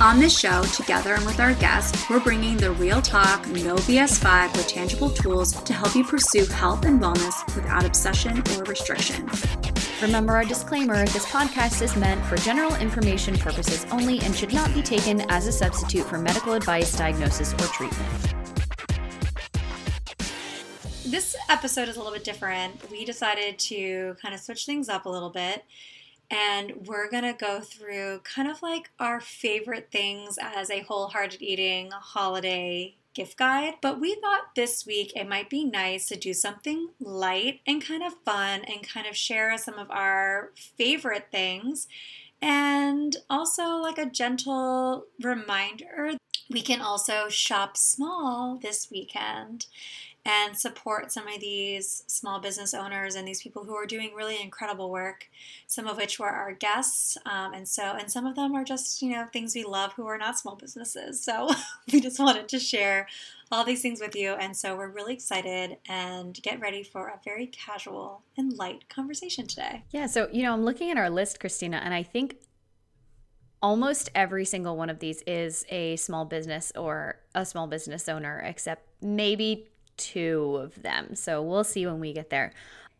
On this show, together and with our guests, we're bringing the real talk, no BS vibe with tangible tools to help you pursue health and wellness without obsession or restriction. Remember our disclaimer this podcast is meant for general information purposes only and should not be taken as a substitute for medical advice, diagnosis, or treatment. This episode is a little bit different. We decided to kind of switch things up a little bit and we're going to go through kind of like our favorite things as a wholehearted eating holiday gift guide. But we thought this week it might be nice to do something light and kind of fun and kind of share some of our favorite things. And also, like a gentle reminder, we can also shop small this weekend and support some of these small business owners and these people who are doing really incredible work. Some of which were our guests, um, and so and some of them are just you know things we love who are not small businesses. So we just wanted to share all these things with you, and so we're really excited and get ready for a very casual and light conversation today. Yeah. So you know I'm looking at our list, Christina, and I think almost every single one of these is a small business or a small business owner, except maybe two of them. So we'll see when we get there.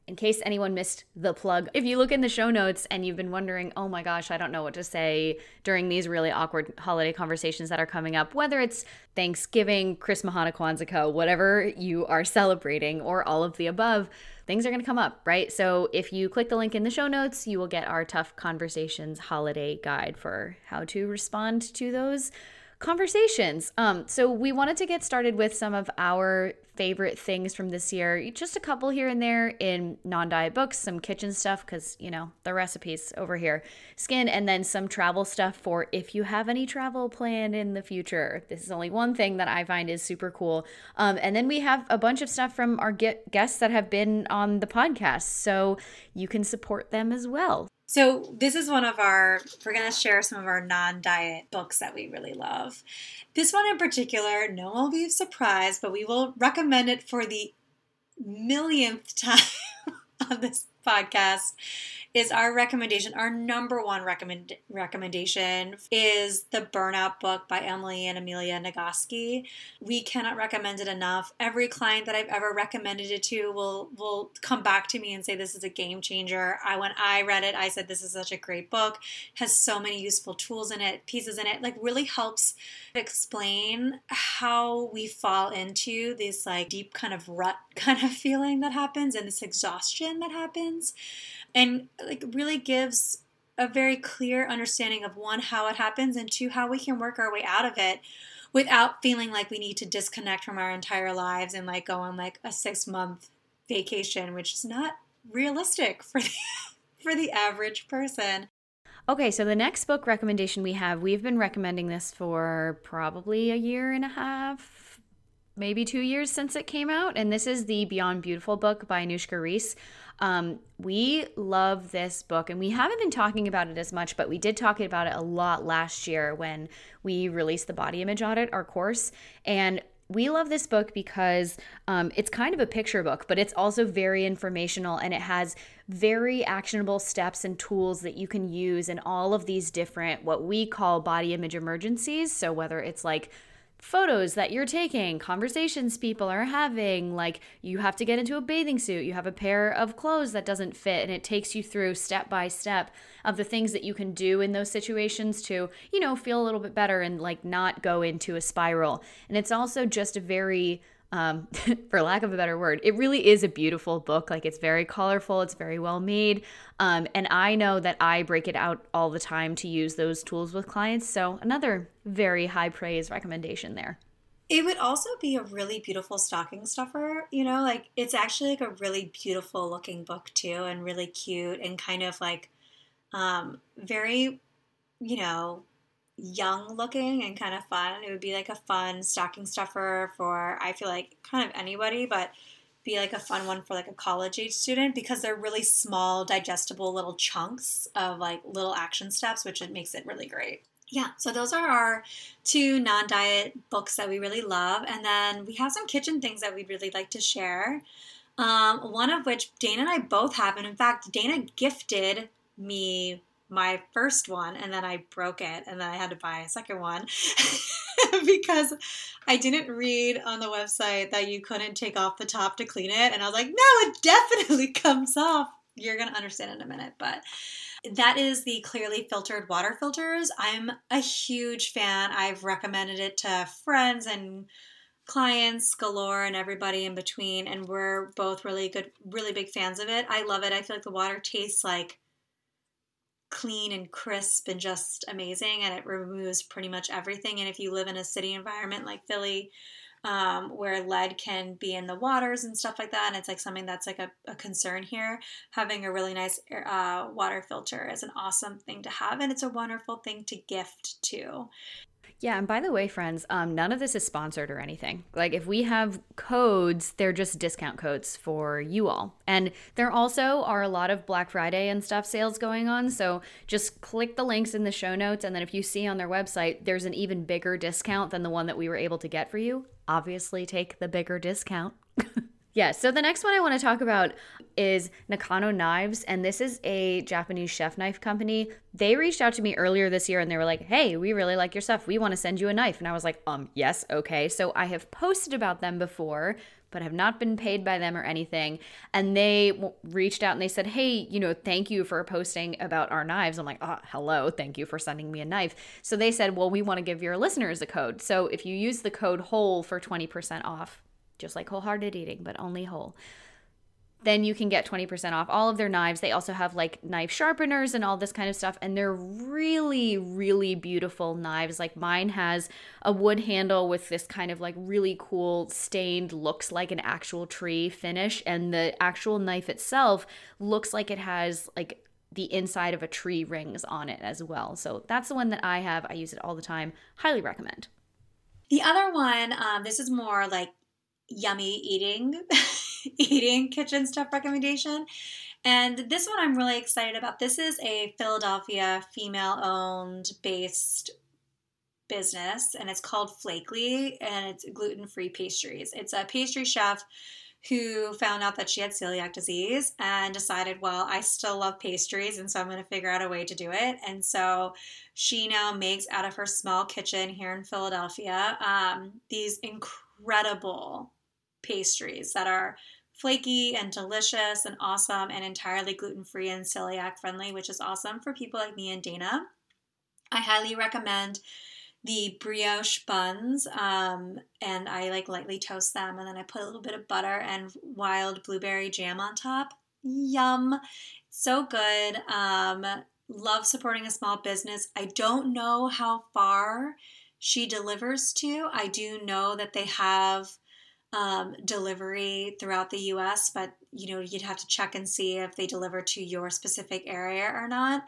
In case anyone missed the plug, if you look in the show notes and you've been wondering, oh my gosh, I don't know what to say during these really awkward holiday conversations that are coming up, whether it's Thanksgiving, Christmas, Hanukkah, Kwanzaa, whatever you are celebrating, or all of the above, things are going to come up, right? So if you click the link in the show notes, you will get our Tough Conversations holiday guide for how to respond to those conversations. Um, so we wanted to get started with some of our favorite things from this year. Just a couple here and there in non-diet books, some kitchen stuff because you know the recipes over here, skin, and then some travel stuff for if you have any travel planned in the future. This is only one thing that I find is super cool. Um, and then we have a bunch of stuff from our guests that have been on the podcast, so you can support them as well. So, this is one of our, we're going to share some of our non diet books that we really love. This one in particular, no one will be surprised, but we will recommend it for the millionth time on this podcast is our recommendation. Our number one recommend recommendation is the Burnout book by Emily and Amelia Nagoski. We cannot recommend it enough. Every client that I've ever recommended it to will will come back to me and say this is a game changer. I when I read it, I said this is such a great book. Has so many useful tools in it, pieces in it. Like really helps explain how we fall into this like deep kind of rut kind of feeling that happens and this exhaustion that happens and like really gives a very clear understanding of one how it happens and two how we can work our way out of it without feeling like we need to disconnect from our entire lives and like go on like a 6 month vacation which is not realistic for the, for the average person. Okay, so the next book recommendation we have, we've been recommending this for probably a year and a half, maybe two years since it came out. And this is the Beyond Beautiful book by Anushka Rees. Um, we love this book, and we haven't been talking about it as much, but we did talk about it a lot last year when we released the body image audit, our course. And we love this book because um, it's kind of a picture book, but it's also very informational and it has very actionable steps and tools that you can use in all of these different, what we call body image emergencies. So, whether it's like photos that you're taking, conversations people are having, like you have to get into a bathing suit, you have a pair of clothes that doesn't fit, and it takes you through step by step of the things that you can do in those situations to, you know, feel a little bit better and like not go into a spiral. And it's also just a very um, for lack of a better word. It really is a beautiful book. Like it's very colorful, it's very well made. Um, and I know that I break it out all the time to use those tools with clients. So, another very high praise recommendation there. It would also be a really beautiful stocking stuffer, you know, like it's actually like a really beautiful looking book too, and really cute and kind of like um, very, you know, young looking and kind of fun. It would be like a fun stocking stuffer for I feel like kind of anybody, but be like a fun one for like a college age student because they're really small, digestible little chunks of like little action steps, which it makes it really great. Yeah, so those are our two non diet books that we really love. And then we have some kitchen things that we'd really like to share. Um, one of which Dana and I both have. And in fact, Dana gifted me my first one and then I broke it and then I had to buy a second one because I didn't read on the website that you couldn't take off the top to clean it and I was like, "No, it definitely comes off." You're going to understand in a minute, but that is the clearly filtered water filters. I'm a huge fan. I've recommended it to friends and clients galore and everybody in between and we're both really good really big fans of it. I love it. I feel like the water tastes like clean and crisp and just amazing and it removes pretty much everything. And if you live in a city environment like philly um, where lead can be in the waters and stuff like that and it's like something that's like a, a concern here having a really nice uh, water filter is an awesome thing to have and it's a wonderful thing to gift too yeah, and by the way, friends, um, none of this is sponsored or anything. Like, if we have codes, they're just discount codes for you all. And there also are a lot of Black Friday and stuff sales going on. So just click the links in the show notes. And then if you see on their website, there's an even bigger discount than the one that we were able to get for you. Obviously, take the bigger discount. Yeah, so the next one I want to talk about is Nakano Knives, and this is a Japanese chef knife company. They reached out to me earlier this year and they were like, hey, we really like your stuff. We want to send you a knife. And I was like, um, yes, okay. So I have posted about them before, but have not been paid by them or anything. And they w- reached out and they said, hey, you know, thank you for posting about our knives. I'm like, oh, hello, thank you for sending me a knife. So they said, well, we want to give your listeners a code. So if you use the code WHOLE for 20% off, just like wholehearted eating, but only whole. Then you can get 20% off all of their knives. They also have like knife sharpeners and all this kind of stuff. And they're really, really beautiful knives. Like mine has a wood handle with this kind of like really cool stained, looks like an actual tree finish. And the actual knife itself looks like it has like the inside of a tree rings on it as well. So that's the one that I have. I use it all the time. Highly recommend. The other one, um, this is more like yummy eating eating kitchen stuff recommendation. And this one I'm really excited about. This is a Philadelphia female owned based business and it's called Flakely and it's gluten free pastries. It's a pastry chef who found out that she had celiac disease and decided, well, I still love pastries, and so I'm going to figure out a way to do it. And so she now makes out of her small kitchen here in Philadelphia um, these incredible pastries that are flaky and delicious and awesome and entirely gluten free and celiac friendly, which is awesome for people like me and Dana. I highly recommend the brioche buns um, and I like lightly toast them and then I put a little bit of butter and wild blueberry jam on top. Yum! So good. Um, love supporting a small business. I don't know how far she delivers to. I do know that they have um, delivery throughout the US, but you know, you'd have to check and see if they deliver to your specific area or not.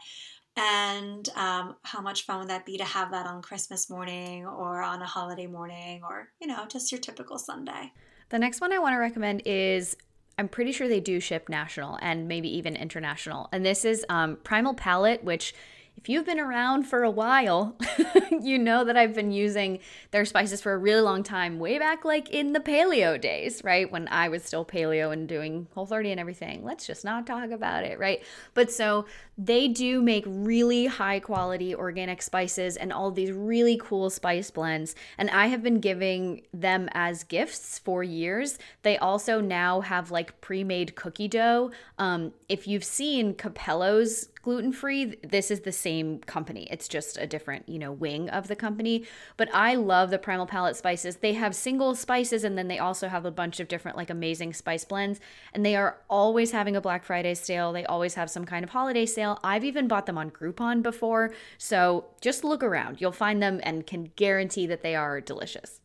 And um, how much fun would that be to have that on Christmas morning or on a holiday morning or, you know, just your typical Sunday? The next one I want to recommend is I'm pretty sure they do ship national and maybe even international. And this is um, Primal Palate, which if you've been around for a while, you know that I've been using their spices for a really long time, way back like in the paleo days, right? When I was still paleo and doing whole 30 and everything. Let's just not talk about it, right? But so they do make really high quality organic spices and all these really cool spice blends. And I have been giving them as gifts for years. They also now have like pre made cookie dough. Um, if you've seen Cappello's gluten free, this is the same company. It's just a different, you know, wing of the company. But I love the Primal Palate spices. They have single spices and then they also have a bunch of different, like, amazing spice blends. And they are always having a Black Friday sale. They always have some kind of holiday sale. I've even bought them on Groupon before. So just look around. You'll find them and can guarantee that they are delicious.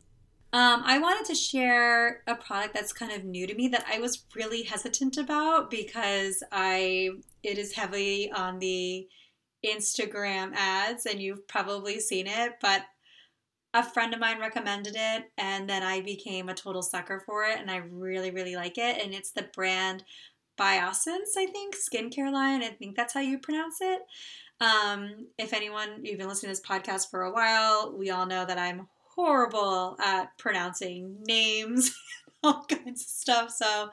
Um, I wanted to share a product that's kind of new to me that I was really hesitant about because I it is heavily on the Instagram ads and you've probably seen it, but a friend of mine recommended it, and then I became a total sucker for it, and I really, really like it. And it's the brand Biossance, I think, skincare line. I think that's how you pronounce it. Um, if anyone, you've been listening to this podcast for a while, we all know that I'm horrible at pronouncing names, all kinds of stuff. So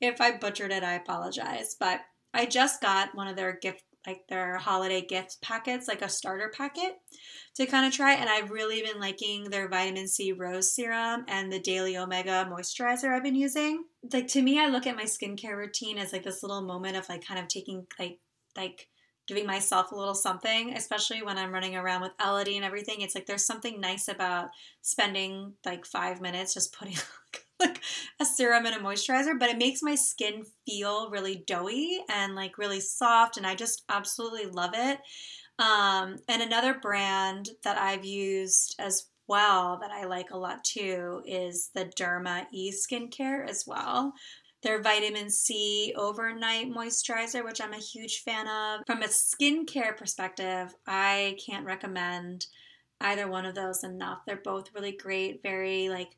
if I butchered it, I apologize. But I just got one of their gift like their holiday gift packets, like a starter packet to kind of try. And I've really been liking their vitamin C rose serum and the daily omega moisturizer I've been using. Like to me, I look at my skincare routine as like this little moment of like kind of taking like like giving myself a little something, especially when I'm running around with Elodie and everything. It's like there's something nice about spending like five minutes just putting like a serum and a moisturizer, but it makes my skin feel really doughy and like really soft, and I just absolutely love it. Um, and another brand that I've used as well that I like a lot too is the Derma E skincare as well. Their vitamin C overnight moisturizer, which I'm a huge fan of. From a skincare perspective, I can't recommend either one of those enough. They're both really great, very like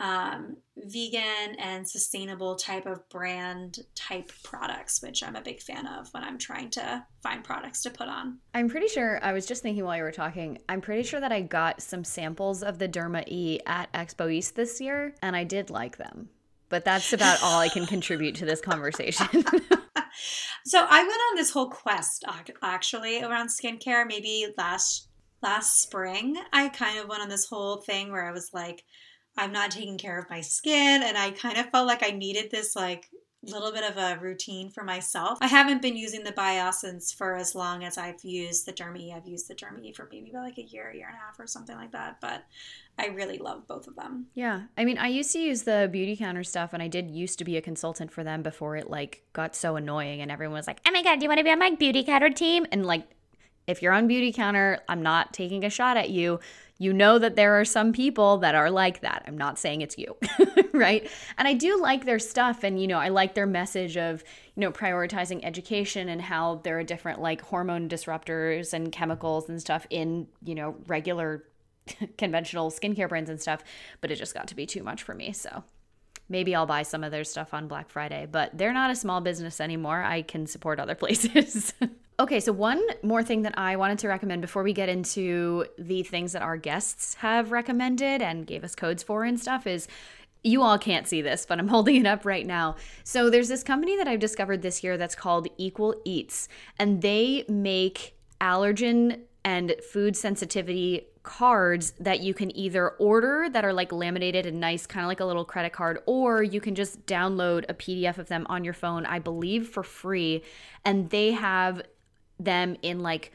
um, vegan and sustainable type of brand type products, which I'm a big fan of when I'm trying to find products to put on. I'm pretty sure, I was just thinking while you were talking, I'm pretty sure that I got some samples of the Derma E at Expo East this year, and I did like them but that's about all I can contribute to this conversation. so I went on this whole quest actually around skincare maybe last last spring. I kind of went on this whole thing where I was like I'm not taking care of my skin and I kind of felt like I needed this like little bit of a routine for myself. I haven't been using the Biossance for as long as I've used the Dermy. I've used the Dermy for maybe about like a year, year and a half or something like that. But I really love both of them. Yeah. I mean, I used to use the Beautycounter stuff and I did used to be a consultant for them before it like got so annoying and everyone was like, "Oh my god, do you want to be on my Beautycounter team?" And like if you're on Beauty Counter, I'm not taking a shot at you you know that there are some people that are like that. I'm not saying it's you, right? And I do like their stuff and you know, I like their message of, you know, prioritizing education and how there are different like hormone disruptors and chemicals and stuff in, you know, regular conventional skincare brands and stuff, but it just got to be too much for me. So maybe I'll buy some of their stuff on Black Friday, but they're not a small business anymore. I can support other places. Okay, so one more thing that I wanted to recommend before we get into the things that our guests have recommended and gave us codes for and stuff is you all can't see this, but I'm holding it up right now. So there's this company that I've discovered this year that's called Equal Eats, and they make allergen and food sensitivity cards that you can either order that are like laminated and nice, kind of like a little credit card, or you can just download a PDF of them on your phone, I believe for free. And they have them in like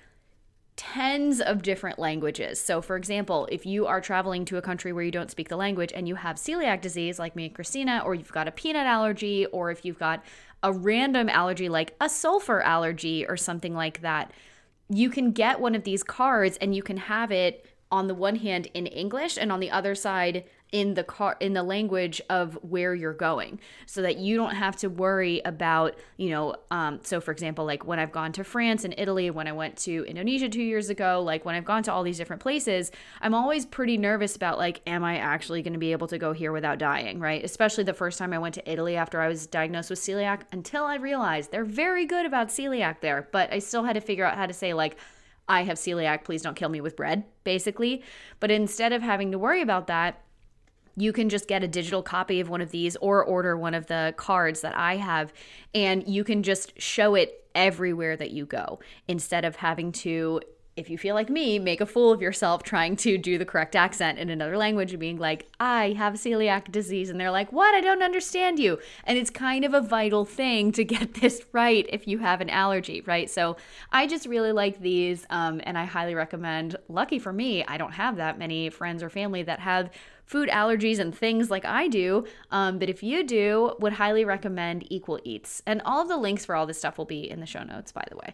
tens of different languages. So, for example, if you are traveling to a country where you don't speak the language and you have celiac disease, like me and Christina, or you've got a peanut allergy, or if you've got a random allergy like a sulfur allergy or something like that, you can get one of these cards and you can have it on the one hand in English and on the other side in the car in the language of where you're going so that you don't have to worry about you know um, so for example like when i've gone to france and italy when i went to indonesia two years ago like when i've gone to all these different places i'm always pretty nervous about like am i actually going to be able to go here without dying right especially the first time i went to italy after i was diagnosed with celiac until i realized they're very good about celiac there but i still had to figure out how to say like I have celiac, please don't kill me with bread, basically. But instead of having to worry about that, you can just get a digital copy of one of these or order one of the cards that I have, and you can just show it everywhere that you go instead of having to if you feel like me, make a fool of yourself trying to do the correct accent in another language and being like, I have celiac disease. And they're like, What? I don't understand you. And it's kind of a vital thing to get this right if you have an allergy, right? So I just really like these um, and I highly recommend. Lucky for me, I don't have that many friends or family that have food allergies and things like I do. Um, but if you do, would highly recommend Equal Eats. And all of the links for all this stuff will be in the show notes, by the way.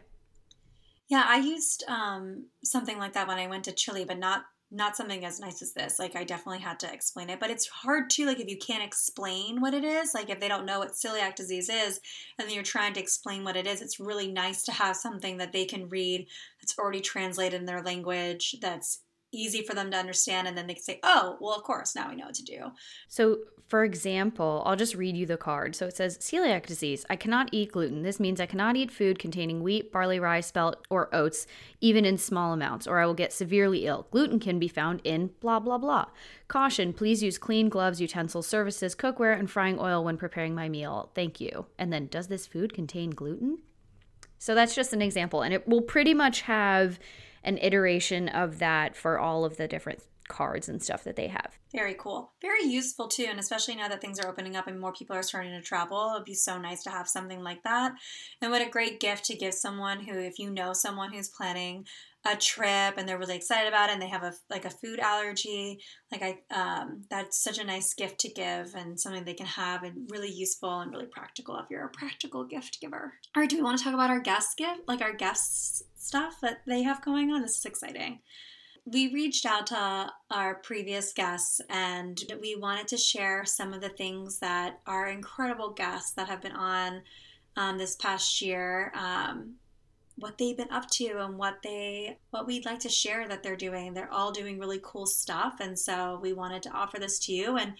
Yeah, I used um, something like that when I went to Chile, but not not something as nice as this. Like I definitely had to explain it, but it's hard too. Like if you can't explain what it is, like if they don't know what celiac disease is, and then you're trying to explain what it is, it's really nice to have something that they can read that's already translated in their language that's easy for them to understand and then they can say oh well of course now we know what to do so for example i'll just read you the card. So it says celiac disease. I cannot eat gluten. This means i cannot eat food containing wheat barley rye spelt or oats even in small amounts or i will get severely ill. Gluten can be found in blah blah blah. Caution please use clean gloves utensils services cookware and frying oil when preparing my meal. Thank you. And then does this food contain gluten? So that's just an example and it will pretty much have an iteration of that for all of the different cards and stuff that they have. Very cool. Very useful too. And especially now that things are opening up and more people are starting to travel, it'd be so nice to have something like that. And what a great gift to give someone who, if you know someone who's planning a trip and they're really excited about it and they have a like a food allergy like i um, that's such a nice gift to give and something they can have and really useful and really practical if you're a practical gift giver right do we want to talk about our guest gift like our guests stuff that they have going on this is exciting we reached out to our previous guests and we wanted to share some of the things that our incredible guests that have been on um, this past year um, what they've been up to and what they what we'd like to share that they're doing. They're all doing really cool stuff and so we wanted to offer this to you and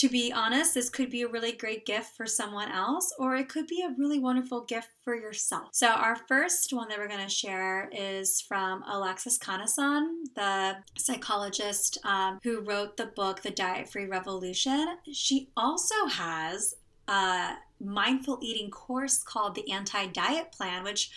to be honest, this could be a really great gift for someone else, or it could be a really wonderful gift for yourself. So, our first one that we're going to share is from Alexis Conason, the psychologist um, who wrote the book, The Diet Free Revolution. She also has a mindful eating course called the Anti Diet Plan, which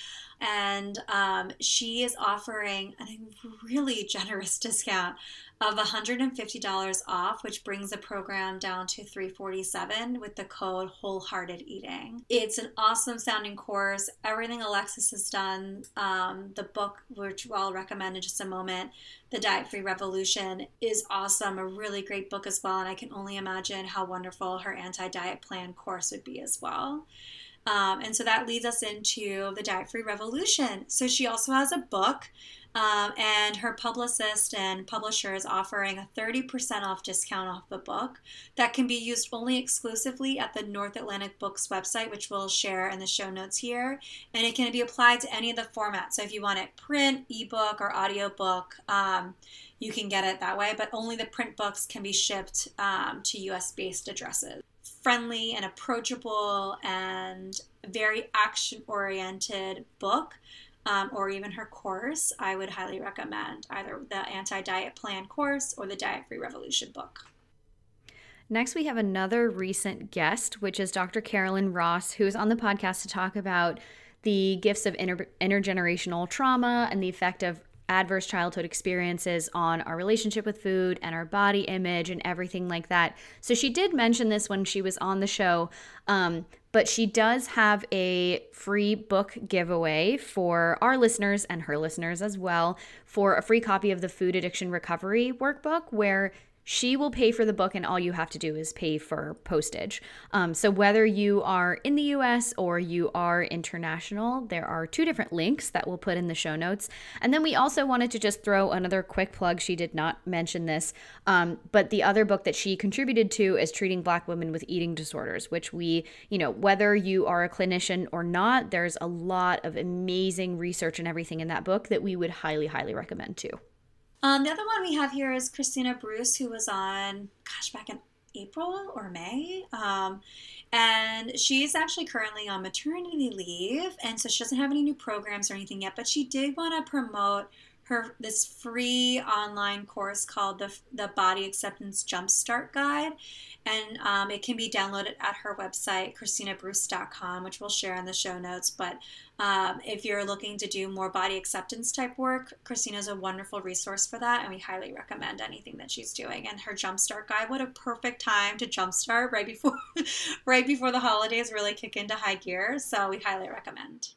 and um, she is offering a really generous discount of $150 off, which brings the program down to 347 with the code wholehearted eating. It's an awesome sounding course. Everything Alexis has done, um, the book, which I'll recommend in just a moment, The Diet Free Revolution, is awesome. A really great book as well. And I can only imagine how wonderful her anti diet plan course would be as well. Um, and so that leads us into the Diet Free Revolution. So she also has a book, um, and her publicist and publisher is offering a 30% off discount off the book that can be used only exclusively at the North Atlantic Books website, which we'll share in the show notes here. And it can be applied to any of the formats. So if you want it print, ebook, or audiobook, um, you can get it that way, but only the print books can be shipped um, to US based addresses friendly and approachable and very action oriented book. Um, or even her course, I would highly recommend either the Anti Diet Plan course or the Diet Free Revolution book. Next, we have another recent guest, which is Dr. Carolyn Ross, who is on the podcast to talk about the gifts of inter- intergenerational trauma and the effect of adverse childhood experiences on our relationship with food and our body image and everything like that. So she did mention this when she was on the show, um, but she does have a free book giveaway for our listeners and her listeners as well for a free copy of the Food Addiction Recovery Workbook, where she will pay for the book and all you have to do is pay for postage. Um, so whether you are in the us or you are international there are two different links that we'll put in the show notes. And then we also wanted to just throw another quick plug. She did not mention this um, but the other book that she contributed to is treating black women with eating disorders which we you know whether you are a clinician or not there's a lot of amazing research and everything in that book that we would highly highly recommend too um, the other one we have here is Christina Bruce, who was on, gosh, back in April or May. Um, and she's actually currently on maternity leave. And so she doesn't have any new programs or anything yet, but she did want to promote her this free online course called the, the Body Acceptance Jumpstart Guide. And um, it can be downloaded at her website christinabruce.com which we'll share in the show notes. But um, if you're looking to do more body acceptance type work Christina's a wonderful resource for that. And we highly recommend anything that she's doing. And her jumpstart guide what a perfect time to jumpstart right before right before the holidays really kick into high gear. So we highly recommend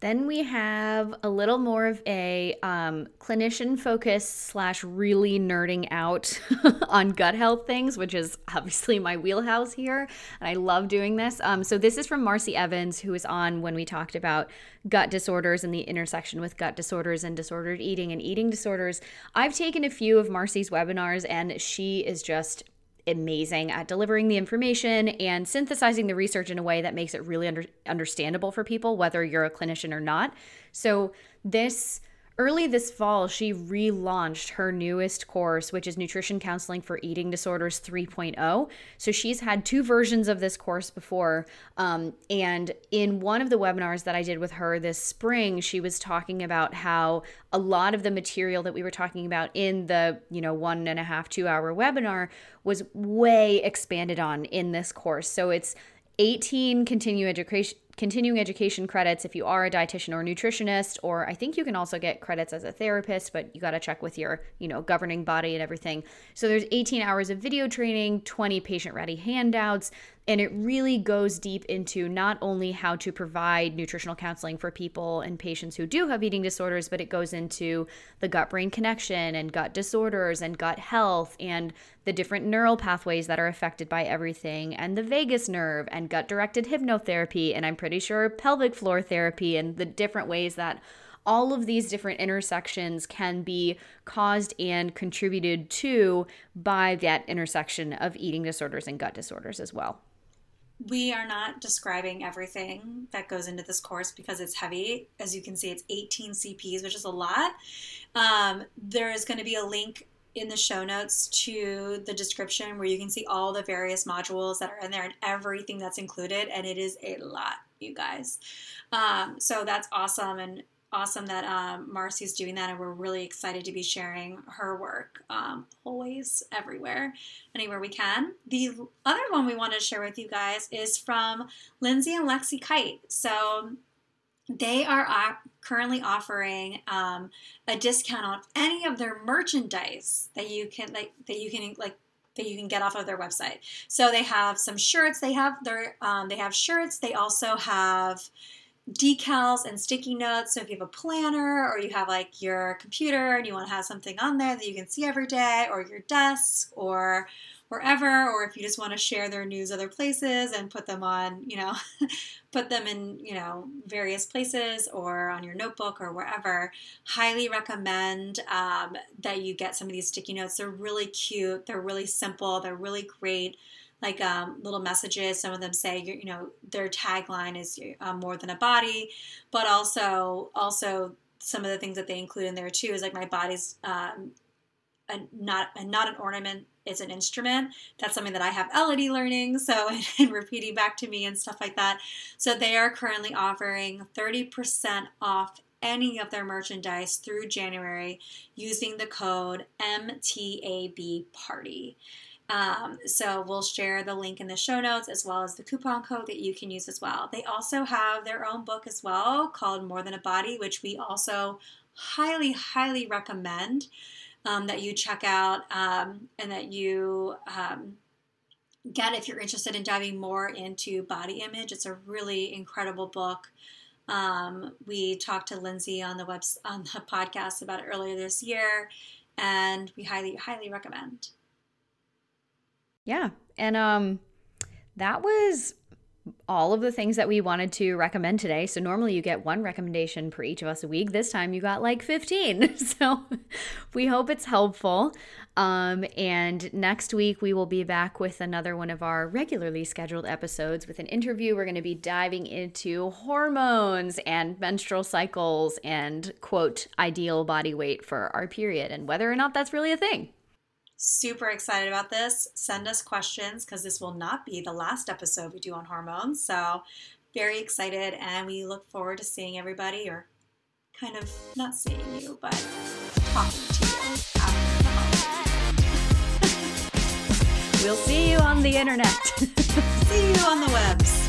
then we have a little more of a um, clinician focus slash really nerding out on gut health things, which is obviously my wheelhouse here. And I love doing this. Um, so this is from Marci Evans, who was on when we talked about gut disorders and the intersection with gut disorders and disordered eating and eating disorders. I've taken a few of Marci's webinars, and she is just amazing at delivering the information and synthesizing the research in a way that makes it really under, understandable for people, whether you're a clinician or not. So, this early this fall, she relaunched her newest course, which is Nutrition Counseling for Eating Disorders 3.0. So she's had two versions of this course before. Um, and in one of the webinars that I did with her this spring, she was talking about how a lot of the material that we were talking about in the, you know, one and a half, two hour webinar was way expanded on in this course. So it's 18 continuing education continuing education credits if you are a dietitian or nutritionist or i think you can also get credits as a therapist but you got to check with your you know governing body and everything so there's 18 hours of video training 20 patient ready handouts and it really goes deep into not only how to provide nutritional counseling for people and patients who do have eating disorders, but it goes into the gut brain connection and gut disorders and gut health and the different neural pathways that are affected by everything and the vagus nerve and gut directed hypnotherapy. And I'm pretty sure pelvic floor therapy and the different ways that all of these different intersections can be caused and contributed to by that intersection of eating disorders and gut disorders as well we are not describing everything that goes into this course because it's heavy. As you can see, it's 18 CPs, which is a lot. Um, there is going to be a link in the show notes to the description where you can see all the various modules that are in there and everything that's included. And it is a lot, you guys. Um, so that's awesome. And awesome that um, Marci's doing that, and we're really excited to be sharing her work um, always, everywhere, anywhere we can. The other one we want to share with you guys is from Lindsay and Lexi Kite. So they are uh, currently offering um, a discount on any of their merchandise that you can like that you can like that you can get off of their website. So they have some shirts. They have their um, they have shirts. They also have decals and sticky notes. So if you have a planner or you have like your computer and you want to have something on there that you can see every day, or your desk, or wherever, or if you just want to share their news other places and put them on, you know, put them in, you know, various places or on your notebook or wherever, highly recommend um, that you get some of these sticky notes. They're really cute, they're really simple, they're really great like um, little messages. Some of them say, you know, their tagline is um, more than a body, but also also some of the things that they include in there too is like my body's um, a, not not an ornament it's an instrument. That's something that i have elodie learning so and repeating back to me and stuff like that. So they are currently offering 30% off any of their merchandise through january using the code mtab party. Um, so we'll share the link in the show notes as well as the coupon code that you can use as well. They also have their own book as well called More Than a Body, which we also highly, highly recommend um, that you check out um, and that you um, get if you're interested in diving more into body image. It's a really incredible book. Um, we talked to Lindsay on the web on the podcast about it earlier this year, and we highly, highly recommend. Yeah. And um that was all of the things that we wanted to recommend today. So normally you get one recommendation per each of us a week. This time you got like 15. So we hope it's helpful. Um, and next week we will be back with another one of our regularly scheduled episodes with an interview. We're going to be diving into hormones and menstrual cycles and quote ideal body weight for our period and whether or not that's really a thing. Super excited about this. Send us questions because this will not be the last episode we do on hormones. So, very excited, and we look forward to seeing everybody or kind of not seeing you, but talking to you we'll see you on the internet. see you on the webs.